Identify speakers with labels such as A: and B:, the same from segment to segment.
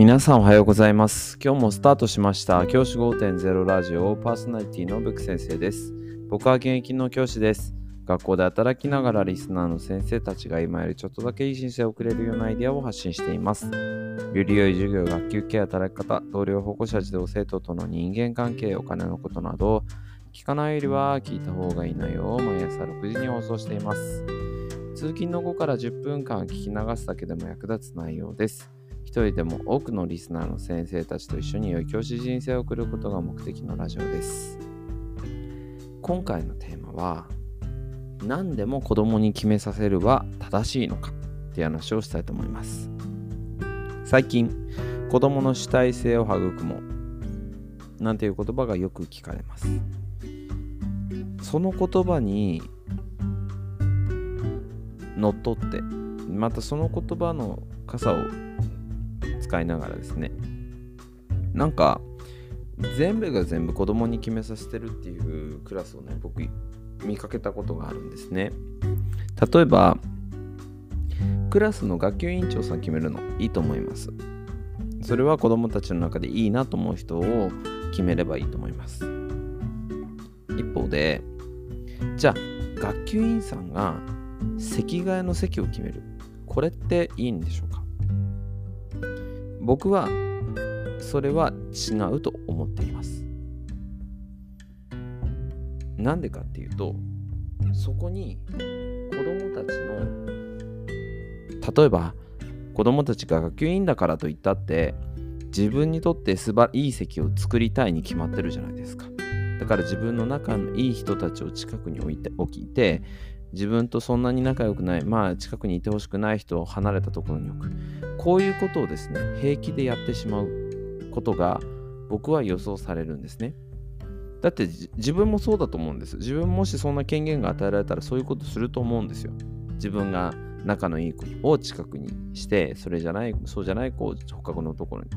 A: 皆さんおはようございます。今日もスタートしました。教師5.0ラジオパーソナリティのブク先生です。僕は現役の教師です。学校で働きながらリスナーの先生たちが今よりちょっとだけいい人生を送れるようなアイデアを発信しています。より良い授業、学級系、働き方、同僚、保護者、児童、生徒との人間関係、お金のことなど、聞かないよりは聞いた方がいい内容を毎朝6時に放送しています。通勤の後から10分間聞き流すだけでも役立つ内容です。一人でも多くのリスナーの先生たちと一緒に良い教師人生を送ることが目的のラジオです。今回のテーマは、何でも子供に決めさせるは正しいのかっていう話をしたいと思います。最近、子供の主体性を育もうなんていう言葉がよく聞かれます。その言葉にのっとって、またその言葉の傘を使いながらですね。なんか全部が全部子供に決めさせてるっていうクラスをね僕見かけたことがあるんですね。例えばクラスの学級委員長さん決めるのいいと思います。それは子供たちの中でいいなと思う人を決めればいいと思います。一方でじゃあ学級委員さんが席替えの席を決める。これっていいんでしょうか？僕はそれは違うと思っています。なんでかっていうとそこに子供たちの例えば子供たちが学級委員だからといったって自分にとってすばいい席を作りたいに決まってるじゃないですか。だから自分の仲のいい人たちを近くに置いて置いて自分とそんなに仲良くない、まあ近くにいてほしくない人を離れたところに置く。こういうことをですね、平気でやってしまうことが僕は予想されるんですね。だって自分もそうだと思うんです。自分もしそんな権限が与えられたらそういうことすると思うんですよ。自分が仲のいい子を近くにして、それじゃない、そうじゃない子を他のところに。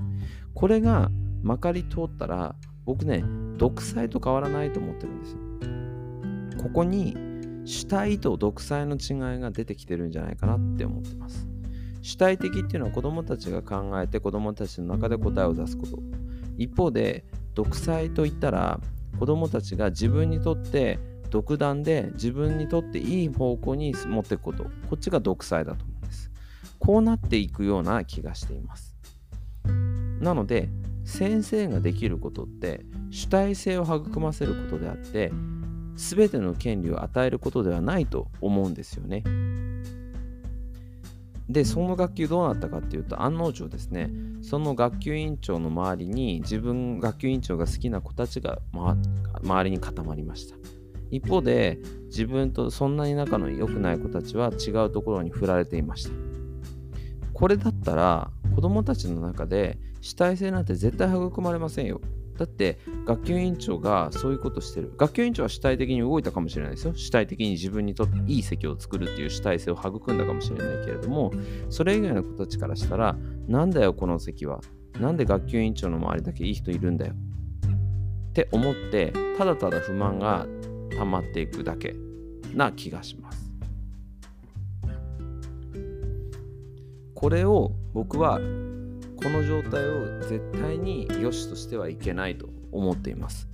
A: これがまかり通ったら、僕ね、独裁と変わらないと思ってるんですよ。ここに主体と独裁の違いが出てきてるんじゃないかなって思ってます。主体的っていうのは子どもたちが考えて子どもたちの中で答えを出すこと。一方で独裁といったら子どもたちが自分にとって独断で自分にとっていい方向に持っていくこと。こっちが独裁だと思うんです。こうなっていくような気がしています。なので先生ができることって主体性を育ませることであって全ての権利を与えることではないと思うんですよね。で、その学級どうなったかっていうと、案の定ですね、その学級委員長の周りに自分、学級委員長が好きな子たちが、ま、周りに固まりました。一方で、自分とそんなに仲の良くない子たちは違うところに振られていました。これだったら、子供たちの中で主体性なんて絶対育まれませんよ。だって学級委員長がそういうことしてる。学級委員長は主体的に動いたかもしれないですよ。主体的に自分にとっていい席を作るっていう主体性を育んだかもしれないけれども、それ以外の子たちからしたら、なんだよこの席は。なんで学級委員長の周りだけいい人いるんだよ。って思って、ただただ不満が溜まっていくだけな気がします。これを僕はこの状態を絶対に良しとしてはいけないと思っています。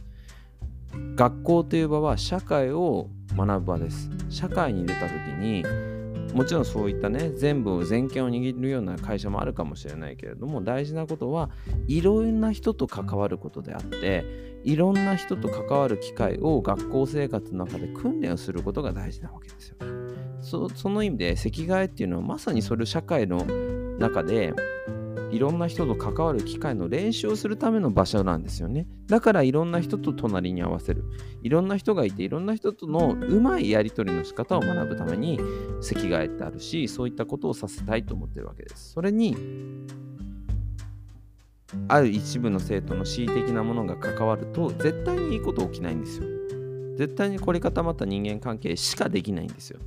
A: 学校という場は社会を学ぶ場です。社会に出た時にもちろんそういったね全部全権を握るような会社もあるかもしれないけれども大事なことはいろんな人と関わることであっていろんな人と関わる機会を学校生活の中で訓練をすることが大事なわけですよ。そその意味で席替えっていうのはまさにそれを社会の中でいろんな人と関わる機会の練習をするための場所なんですよね。だからいろんな人と隣に合わせる。いろんな人がいていろんな人とのうまいやり取りの仕方を学ぶために席替えってあるし、そういったことをさせたいと思ってるわけです。それにある一部の生徒の恣意的なものが関わると絶対にいいこと起きないんですよ。絶対に凝り固まった人間関係しかできないんですよ。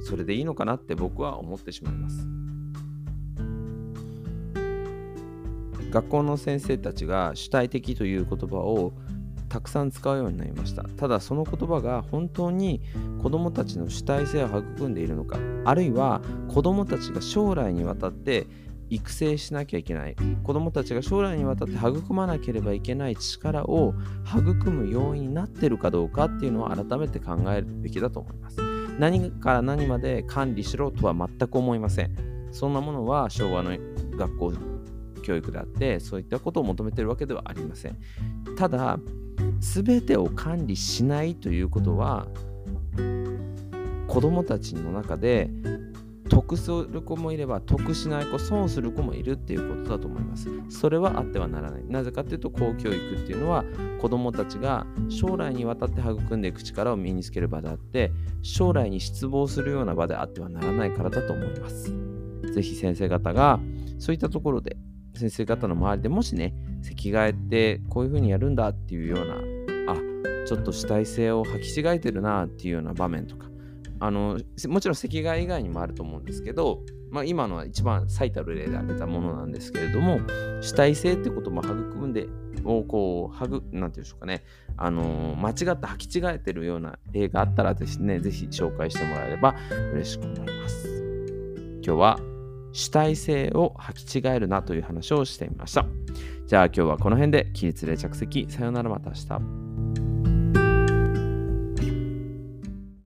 A: それでいいのかなって僕は思ってしまいます。学校の先生たちが主体的という言葉をたくさん使うようになりました。ただその言葉が本当に子どもたちの主体性を育んでいるのか、あるいは子どもたちが将来にわたって育成しなきゃいけない。子どもたちが将来にわたって育まなければいけない力を育む要因になってるかどうかっていうのを改めて考えるべきだと思います。何から何まで管理しろとは全く思いません。そんなものは昭和の学校教育であってそういったことを求めてるわけではありません。ただ全てを管理しないということは子どもたちの中で得する子もいれば得しない子損する子もいるっていうことだと思います。それはあってはならない。なぜかというと公教育っていうのは子どもたちが将来にわたって育んでいく力を身につける場であって将来に失望するような場であってはならないからだと思います。是非先生方がそういったところで先生方の周りでもしね席替えってこういうふうにやるんだっていうようなあちょっと主体性を履き違えてるなっていうような場面とかあのもちろん席替え以外にもあると思うんですけど、まあ、今のは一番最たる例で挙げたものなんですけれども主体性ってことも育んでをこう育なんていうんでしょうかねあの間違って履き違えてるような例があったらですねぜひ紹介してもらえれば嬉しく思います。今日は主体性を履き違えるなという話をしてみました。じゃあ今日はこの辺で起立で着席さよならまた明日。